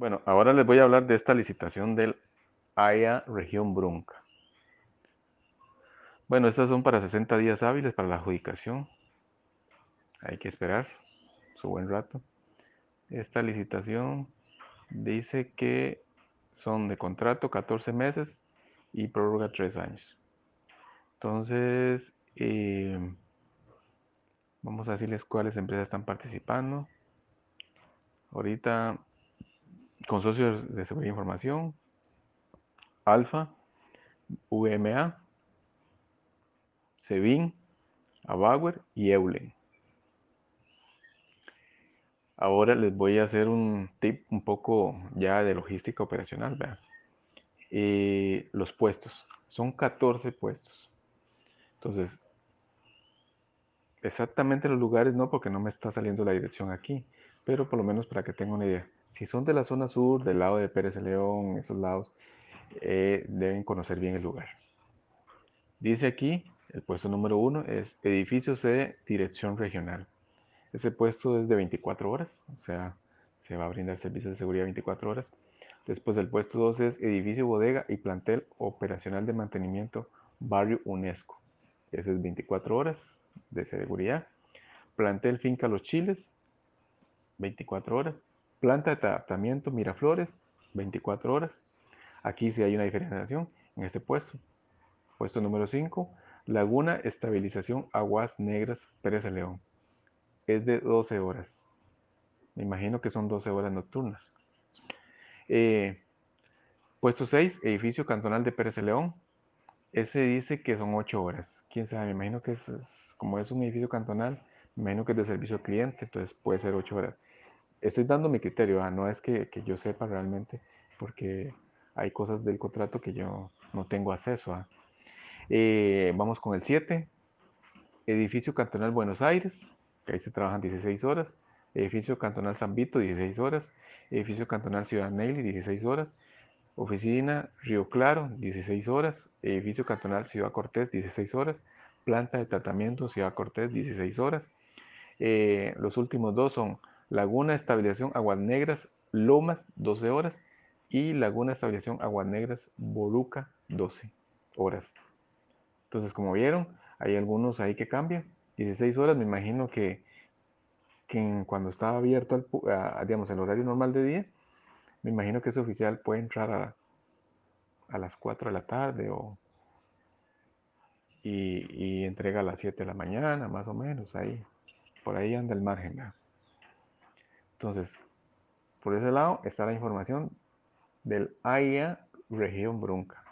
Bueno, ahora les voy a hablar de esta licitación del AIA Región Brunca. Bueno, estas son para 60 días hábiles para la adjudicación. Hay que esperar su buen rato. Esta licitación dice que son de contrato 14 meses y prórroga 3 años. Entonces, eh, vamos a decirles cuáles empresas están participando. Ahorita, consorcios de seguridad e información, Alfa, VMA, Sevin, Abauer y Eulen. Ahora les voy a hacer un tip un poco ya de logística operacional. Vean. Eh, los puestos, son 14 puestos. Entonces, exactamente los lugares no, porque no me está saliendo la dirección aquí, pero por lo menos para que tengan una idea. Si son de la zona sur, del lado de Pérez León, esos lados, eh, deben conocer bien el lugar. Dice aquí, el puesto número uno es edificio C, dirección regional. Ese puesto es de 24 horas, o sea, se va a brindar servicio de seguridad 24 horas. Después el puesto 2 es edificio bodega y plantel operacional de mantenimiento barrio UNESCO. Ese es 24 horas de seguridad. Plantel finca Los Chiles, 24 horas. Planta de tratamiento Miraflores, 24 horas. Aquí sí hay una diferenciación en este puesto. Puesto número 5, Laguna Estabilización Aguas Negras Pérez de León. Es de 12 horas. Me imagino que son 12 horas nocturnas. Eh, puesto 6, Edificio Cantonal de Pérez de León. Ese dice que son 8 horas. Quién sabe, me imagino que es, como es un edificio cantonal, me imagino que es de servicio al cliente, entonces puede ser 8 horas. Estoy dando mi criterio, ¿ah? no es que, yo sepa realmente, porque hay cosas del contrato que yo no tengo acceso a. Eh, vamos con el 7. Edificio Cantonal Buenos Aires, que ahí se trabajan 16 horas. Edificio Cantonal San Vito, 16 horas. Edificio Cantonal Ciudad Nelly, 16 horas. Oficina Río Claro, 16 horas. Edificio Cantonal Ciudad Cortés, 16 horas. Planta de tratamiento Ciudad Cortés, 16 horas. Eh, los últimos dos son Laguna Estabilización Aguas Negras, Lomas, 12 horas. Y Laguna Estabilización Aguas Negras, Boluca, 12 horas. Entonces, como vieron, hay algunos ahí que cambian. 16 horas, me imagino que, cuando estaba abierto, el, digamos, el horario normal de día, me imagino que ese oficial puede entrar a, a las 4 de la tarde o, y, entrega a las 7 de la mañana, más o menos, ahí. Por ahí anda el margen. Entonces, por ese lado está la información del AIA Región Brunca.